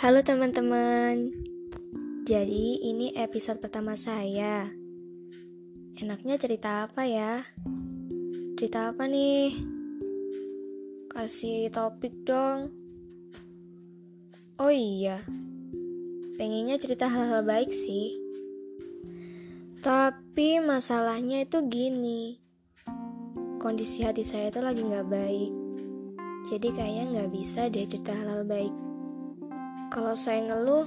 Halo teman-teman. Jadi ini episode pertama saya. Enaknya cerita apa ya? Cerita apa nih? Kasih topik dong. Oh iya. Pengennya cerita hal-hal baik sih. Tapi masalahnya itu gini. Kondisi hati saya itu lagi nggak baik. Jadi kayaknya nggak bisa deh cerita hal-hal baik. Kalau saya ngeluh,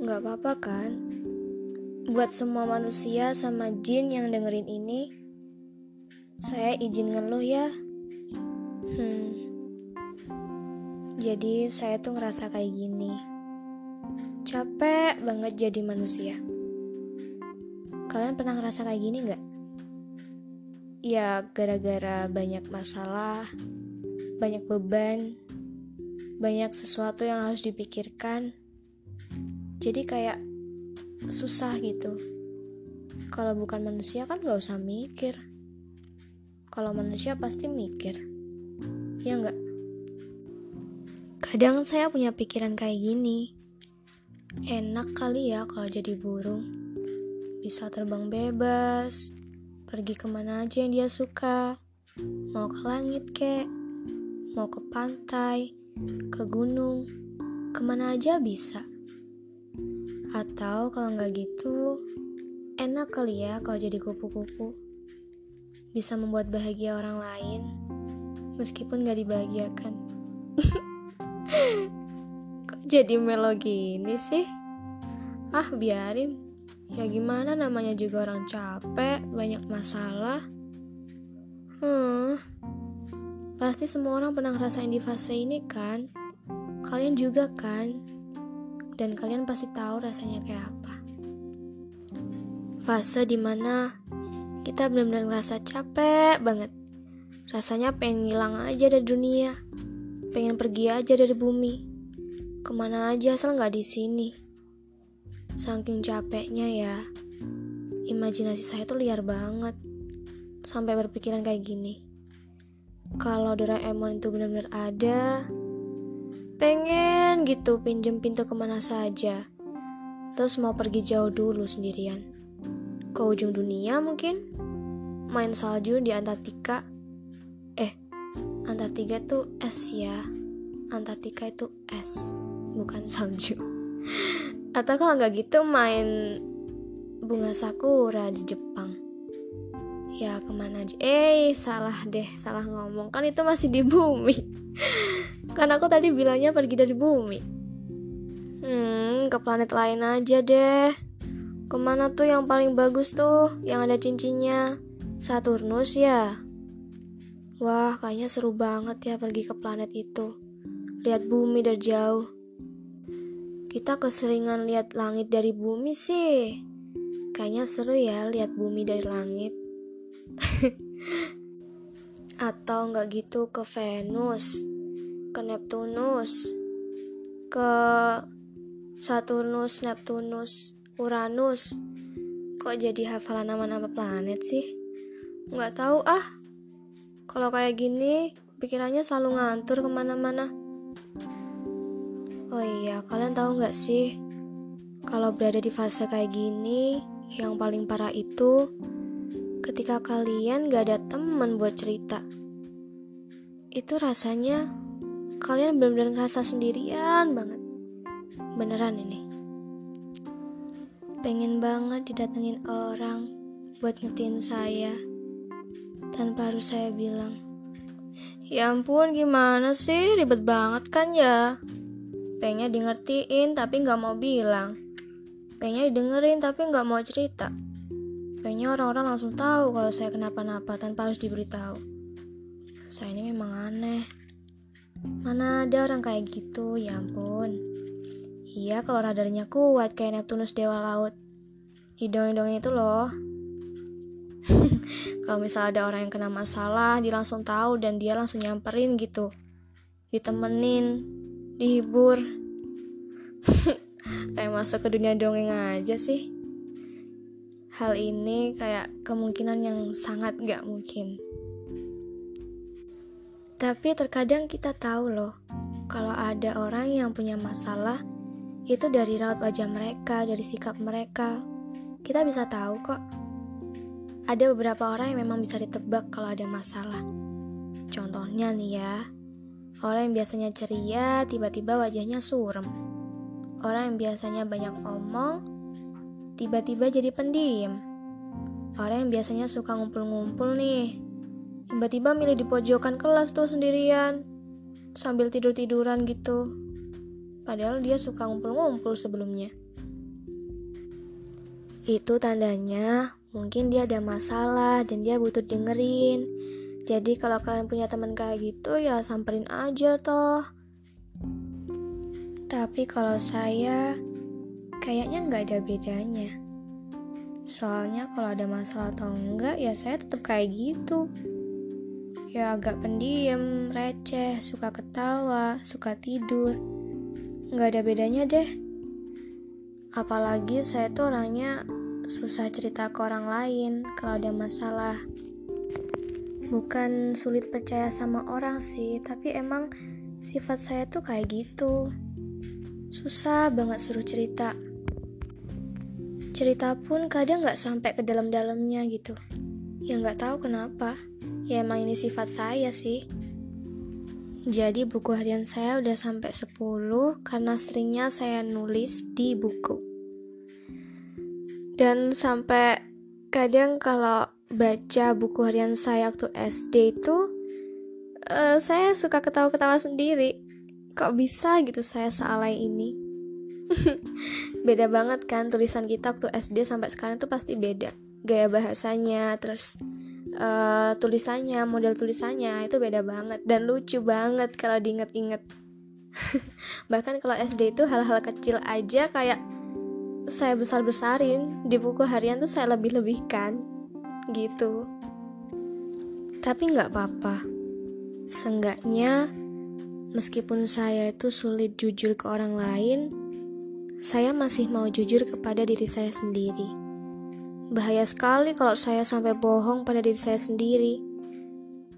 nggak apa-apa kan? Buat semua manusia sama jin yang dengerin ini, saya izin ngeluh ya. Hmm. Jadi saya tuh ngerasa kayak gini. Capek banget jadi manusia. Kalian pernah ngerasa kayak gini nggak? Ya gara-gara banyak masalah, banyak beban, banyak sesuatu yang harus dipikirkan. Jadi kayak susah gitu. Kalau bukan manusia kan gak usah mikir. Kalau manusia pasti mikir. Ya nggak? Kadang saya punya pikiran kayak gini. Enak kali ya kalau jadi burung bisa terbang bebas, pergi ke mana aja yang dia suka, mau ke langit kek, mau ke pantai, ke gunung, ke mana aja bisa. Atau kalau nggak gitu, enak kali ya kalau jadi kupu-kupu. Bisa membuat bahagia orang lain, meskipun nggak dibahagiakan. Kok jadi melo gini sih? Ah, biarin. Ya gimana namanya juga orang capek, banyak masalah. Hmm, pasti semua orang pernah ngerasain di fase ini kan? Kalian juga kan? Dan kalian pasti tahu rasanya kayak apa. Fase di mana kita benar-benar ngerasa capek banget. Rasanya pengen ngilang aja dari dunia. Pengen pergi aja dari bumi. Ke mana aja asal nggak di sini. Saking capeknya ya, imajinasi saya tuh liar banget. Sampai berpikiran kayak gini. Kalau Doraemon itu benar-benar ada, pengen gitu pinjem pintu ke mana saja. Terus mau pergi jauh dulu sendirian. Ke ujung dunia mungkin. Main salju di Antartika. Eh, Antartika itu es ya. Antartika itu es, bukan salju atau kalau nggak gitu main bunga sakura di Jepang ya ke mana aja. Eh salah deh salah ngomong. Kan itu masih di bumi. Kan aku tadi bilangnya pergi dari bumi. Hmm ke planet lain aja deh. Ke mana tuh yang paling bagus tuh? Yang ada cincinnya. Saturnus ya? Wah kayaknya seru banget ya pergi ke planet itu. Lihat bumi dari jauh. Kita keseringan lihat langit dari bumi sih. Kayaknya seru ya lihat bumi dari langit. Atau nggak gitu ke Venus, ke Neptunus, ke Saturnus, Neptunus, Uranus. Kok jadi hafalan nama-nama planet sih? Nggak tahu ah. Kalau kayak gini, pikirannya selalu ngantur ke mana-mana. Oh iya, kalian tahu nggak sih? Kalau berada di fase kayak gini, yang paling parah itu ketika kalian gak ada temen buat cerita. Itu rasanya kalian benar-benar ngerasa sendirian banget. Beneran ini. Pengen banget didatengin orang buat ngetin saya tanpa harus saya bilang. Ya ampun, gimana sih? Ribet banget kan ya? Pengennya di tapi nggak mau bilang. Pengennya didengerin tapi nggak mau cerita. Pengennya orang-orang langsung tahu kalau saya kenapa-napa tanpa harus diberitahu. Saya ini memang aneh. Mana ada orang kayak gitu, ya ampun. Iya kalau radarnya kuat kayak Neptunus Dewa Laut. Di dongeng-dongeng itu loh. kalau misalnya ada orang yang kena masalah, dia langsung tahu dan dia langsung nyamperin gitu. Ditemenin, dihibur kayak masuk ke dunia dongeng aja sih hal ini kayak kemungkinan yang sangat gak mungkin tapi terkadang kita tahu loh kalau ada orang yang punya masalah Itu dari raut wajah mereka, dari sikap mereka. Kita bisa tahu kok. Ada beberapa orang yang memang bisa ditebak kalau ada masalah. Contohnya nih ya, orang yang biasanya ceria, tiba-tiba wajahnya suram. Orang yang biasanya banyak omong, tiba-tiba jadi pendiam. Orang yang biasanya suka ngumpul-ngumpul nih, tiba-tiba milih di pojokan kelas tuh sendirian, sambil tidur-tiduran gitu. Padahal dia suka ngumpul-ngumpul sebelumnya. Itu tandanya mungkin dia ada masalah dan dia butuh dengerin. Jadi kalau kalian punya teman kayak gitu ya samperin aja toh. Tapi kalau saya kayaknya nggak ada bedanya. Soalnya kalau ada masalah atau enggak ya saya tetap kayak gitu. Ya agak pendiam, receh, suka ketawa, suka tidur. Nggak ada bedanya deh. Apalagi saya tuh orangnya susah cerita ke orang lain kalau ada masalah. Bukan sulit percaya sama orang sih, tapi emang sifat saya tuh kayak gitu. Susah banget suruh cerita cerita pun kadang nggak sampai ke dalam-dalamnya gitu. Ya nggak tahu kenapa. Ya emang ini sifat saya sih. Jadi buku harian saya udah sampai 10 karena seringnya saya nulis di buku. Dan sampai kadang kalau baca buku harian saya waktu SD itu uh, saya suka ketawa-ketawa sendiri. Kok bisa gitu saya sealai ini? Beda banget kan tulisan kita waktu SD sampai sekarang tuh pasti beda. Gaya bahasanya terus uh, tulisannya model tulisannya itu beda banget. Dan lucu banget kalau diinget-inget. Bahkan kalau SD itu hal-hal kecil aja kayak saya besar-besarin di buku harian tuh saya lebih-lebihkan. Gitu. Tapi nggak apa-apa. Seenggaknya, meskipun saya itu sulit jujur ke orang lain, saya masih mau jujur kepada diri saya sendiri. Bahaya sekali kalau saya sampai bohong pada diri saya sendiri.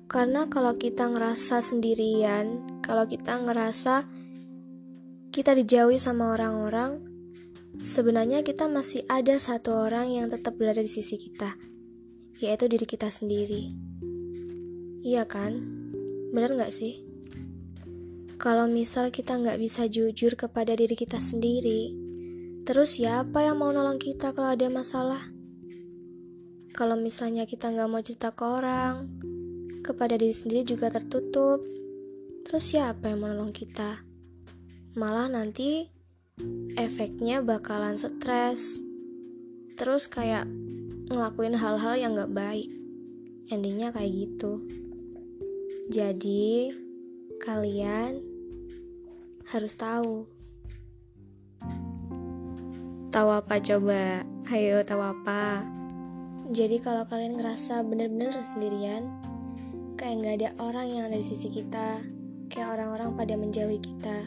Karena kalau kita ngerasa sendirian, kalau kita ngerasa kita dijauhi sama orang-orang, sebenarnya kita masih ada satu orang yang tetap berada di sisi kita, yaitu diri kita sendiri. Iya kan? Bener gak sih? Kalau misal kita nggak bisa jujur kepada diri kita sendiri, terus siapa yang mau nolong kita kalau ada masalah? Kalau misalnya kita nggak mau cerita ke orang, kepada diri sendiri juga tertutup, terus siapa yang mau nolong kita? Malah nanti efeknya bakalan stres, terus kayak ngelakuin hal-hal yang nggak baik. Endingnya kayak gitu. Jadi, kalian harus tahu. Tahu apa coba? Ayo tahu apa? Jadi kalau kalian ngerasa bener-bener sendirian, kayak nggak ada orang yang ada di sisi kita, kayak orang-orang pada menjauhi kita,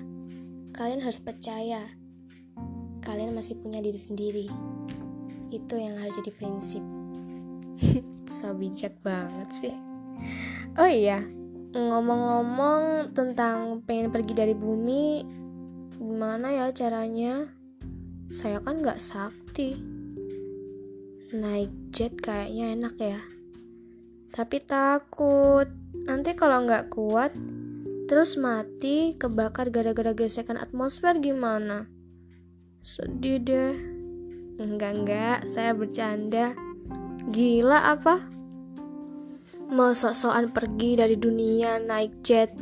kalian harus percaya, kalian masih punya diri sendiri. Itu yang harus jadi prinsip. so bijak banget sih. Oh iya, ngomong-ngomong tentang pengen pergi dari bumi gimana ya caranya? Saya kan nggak sakti. Naik jet kayaknya enak ya. Tapi takut. Nanti kalau nggak kuat terus mati kebakar gara-gara gesekan atmosfer gimana? Sedih deh. Enggak enggak saya bercanda. Gila apa mau sok-sokan pergi dari dunia naik jet.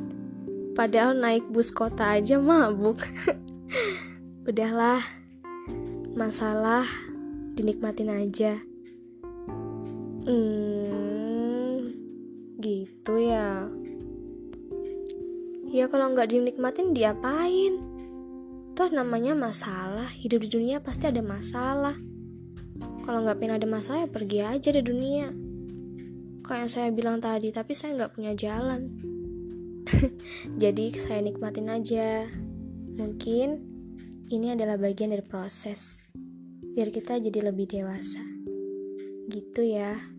Padahal naik bus kota aja mabuk. Udahlah masalah dinikmatin aja. Hmm gitu ya. Ya kalau nggak dinikmatin diapain? Toh namanya masalah. Hidup di dunia pasti ada masalah. Kalau nggak pengen ada masalah ya pergi aja dari dunia kayak yang saya bilang tadi tapi saya nggak punya jalan. Jadi saya nikmatin aja. Mungkin ini adalah bagian dari proses biar kita jadi lebih dewasa. Gitu ya